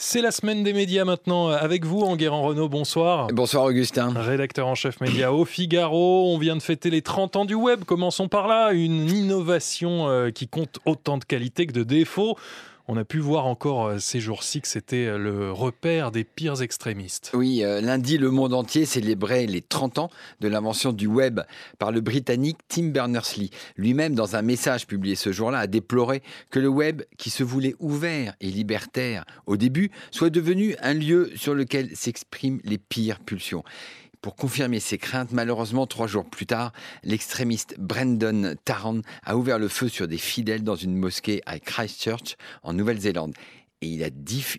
C'est la semaine des médias maintenant avec vous, Enguerrand Renault. Bonsoir. Bonsoir Augustin. Rédacteur en chef média au Figaro. On vient de fêter les 30 ans du web. Commençons par là. Une innovation euh, qui compte autant de qualités que de défauts. On a pu voir encore euh, ces jours-ci que c'était euh, le repère des pires extrémistes. Oui, euh, lundi, le monde entier célébrait les 30 ans de l'invention du web par le Britannique Tim Berners-Lee. Lui-même, dans un message publié ce jour-là, a déploré que le web, qui se voulait ouvert et libertaire au début, soit devenu un lieu sur lequel s'expriment les pires pulsions. Pour confirmer ses craintes, malheureusement, trois jours plus tard, l'extrémiste Brendan Tarrant a ouvert le feu sur des fidèles dans une mosquée à Christchurch, en Nouvelle-Zélande. Et il a,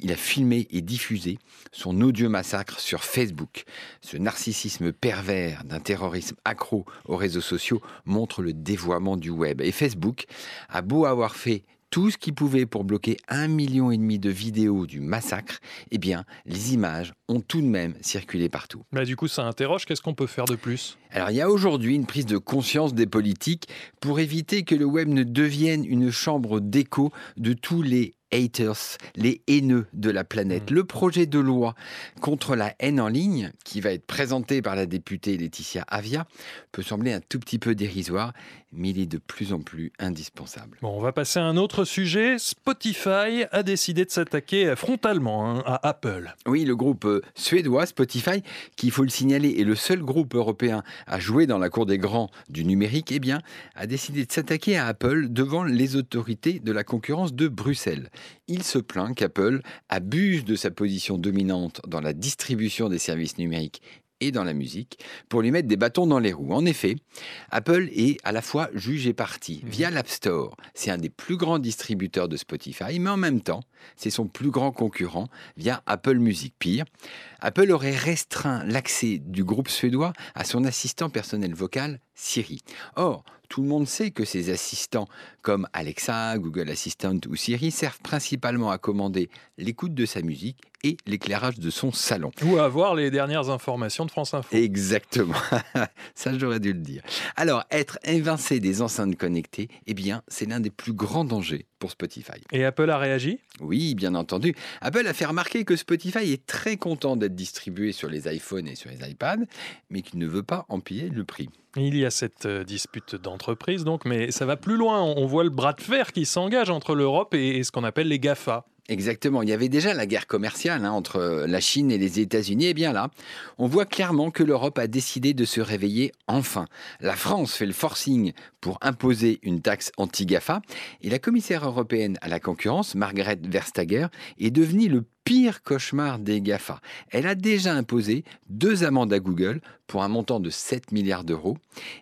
il a, filmé et diffusé son odieux massacre sur Facebook. Ce narcissisme pervers d'un terrorisme accro aux réseaux sociaux montre le dévoiement du web. Et Facebook a beau avoir fait tout ce qu'il pouvait pour bloquer un million et demi de vidéos du massacre, eh bien, les images ont tout de même circulé partout. Bah, du coup, ça interroge. Qu'est-ce qu'on peut faire de plus? Alors, il y a aujourd'hui une prise de conscience des politiques pour éviter que le web ne devienne une chambre d'écho de tous les haters, les haineux de la planète. Mmh. Le projet de loi contre la haine en ligne, qui va être présenté par la députée Laetitia Avia, peut sembler un tout petit peu dérisoire, mais il est de plus en plus indispensable. Bon, on va passer à un autre sujet. Spotify a décidé de s'attaquer frontalement hein, à Apple. Oui, le groupe euh, suédois Spotify, qui, il faut le signaler, est le seul groupe européen à jouer dans la cour des grands du numérique, eh bien, a décidé de s'attaquer à Apple devant les autorités de la concurrence de Bruxelles. Il se plaint qu'Apple abuse de sa position dominante dans la distribution des services numériques et dans la musique pour lui mettre des bâtons dans les roues. En effet, Apple est à la fois juge et parti mmh. via l'App Store. C'est un des plus grands distributeurs de Spotify, mais en même temps, c'est son plus grand concurrent via Apple Music. Pire, Apple aurait restreint l'accès du groupe suédois à son assistant personnel vocal Siri. Or, tout le monde sait que ces assistants comme Alexa, Google Assistant ou Siri servent principalement à commander l'écoute de sa musique et l'éclairage de son salon. Ou avoir les dernières informations de France Info. Exactement. Ça, j'aurais dû le dire. Alors, être évincé des enceintes connectées, eh bien, c'est l'un des plus grands dangers pour Spotify. Et Apple a réagi? Oui, bien entendu. Apple a fait remarquer que Spotify est très content d'être distribué sur les iPhones et sur les iPads, mais qu'il ne veut pas empiler le prix. Il y a cette euh, dispute d'entreprise, donc, mais ça va plus loin. On voit le bras de fer qui s'engage entre l'Europe et ce qu'on appelle les GAFA. Exactement. Il y avait déjà la guerre commerciale hein, entre la Chine et les États-Unis. Et bien là, on voit clairement que l'Europe a décidé de se réveiller enfin. La France fait le forcing pour imposer une taxe anti-GAFA. Et la commissaire européenne à la concurrence, Margaret Verstager, est devenue le pire cauchemar des GAFA. Elle a déjà imposé deux amendes à Google pour un montant de 7 milliards d'euros.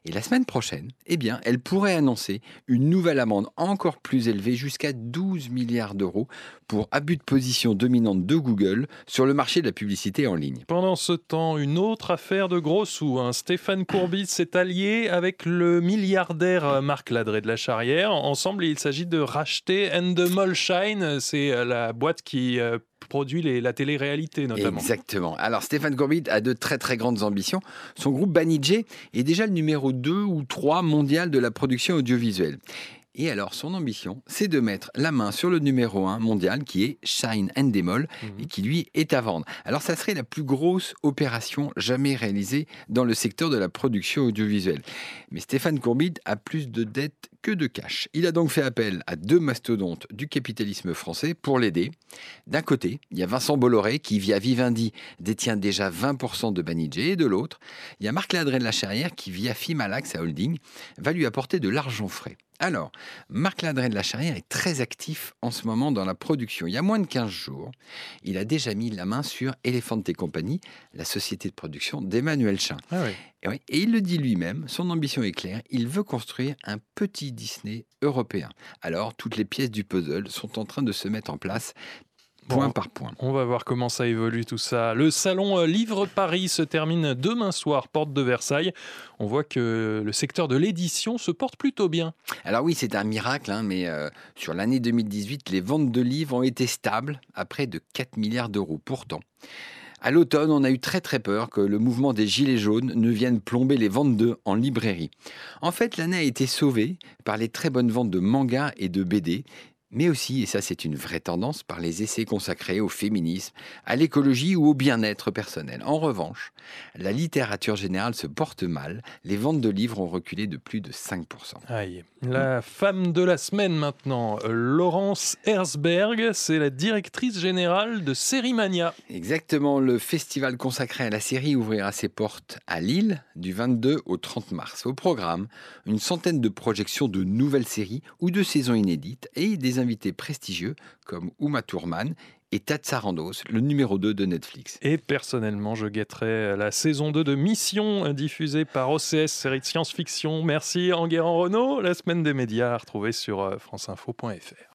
Et la semaine prochaine, eh bien, elle pourrait annoncer une nouvelle amende encore plus élevée, jusqu'à 12 milliards d'euros, pour abus de position dominante de Google sur le marché de la publicité en ligne. Pendant ce temps, une autre affaire de gros sous. Hein. Stéphane Courbis s'est allié avec le milliardaire Marc Ladré de la Charrière. Ensemble, il s'agit de racheter Endemolshine. C'est la boîte qui produit la télé-réalité notamment. Exactement. Alors Stéphane Courbit a de très très grandes ambitions. Son groupe Banijé est déjà le numéro 2 ou 3 mondial de la production audiovisuelle. Et alors, son ambition, c'est de mettre la main sur le numéro 1 mondial qui est Shine Endemol mhm. et qui lui est à vendre. Alors, ça serait la plus grosse opération jamais réalisée dans le secteur de la production audiovisuelle. Mais Stéphane Courbit a plus de dettes que de cash. Il a donc fait appel à deux mastodontes du capitalisme français pour l'aider. D'un côté, il y a Vincent Bolloré qui, via Vivendi, détient déjà 20% de Banijé. Et de l'autre, il y a Marc Ladré de la Charrière qui, via Fimalax à Holding, va lui apporter de l'argent frais. Alors, Marc Ladré de la Charrière est très actif en ce moment dans la production. Il y a moins de 15 jours, il a déjà mis la main sur Elephant et compagnie, la société de production d'Emmanuel Chin. Ah et, et, il le dit lui-même, son ambition est claire, il veut construire un petit Disney européen. Alors, toutes les pièces du puzzle sont en train de se mettre en place point par point. On va voir comment ça évolue tout ça. Le salon euh, Livre Paris se termine demain soir, porte de Versailles. On voit que le secteur de l'édition se porte plutôt bien. Alors oui, c'est un miracle, hein, mais euh, sur l'année 2018, les ventes de livres ont été stables à près de 4 milliards d'euros. Pourtant, à l'automne, on a eu très très peur que le mouvement des Gilets jaunes ne vienne plomber les ventes d'eux en librairie. En fait, l'année a été sauvée par les très bonnes ventes de mangas et de BD mais aussi, et ça c'est une vraie tendance, par les essais consacrés au féminisme, à l'écologie ou au bien-être personnel. En revanche, la littérature générale se porte mal, les ventes de livres ont reculé de plus de 5%. Aïe. La femme de la semaine maintenant, Laurence Herzberg, c'est la directrice générale de Sérimania. Exactement, le festival consacré à la série ouvrira ses portes à Lille du 22 au 30 mars. Au programme, une centaine de projections de nouvelles séries ou de saisons inédites et des invités prestigieux comme Uma Thurman et Tatsarandos, le numéro 2 de Netflix. Et personnellement, je guetterai la saison 2 de Mission, diffusée par OCS, série de science-fiction. Merci Enguerrand Renault, la semaine des médias, à retrouver sur franceinfo.fr.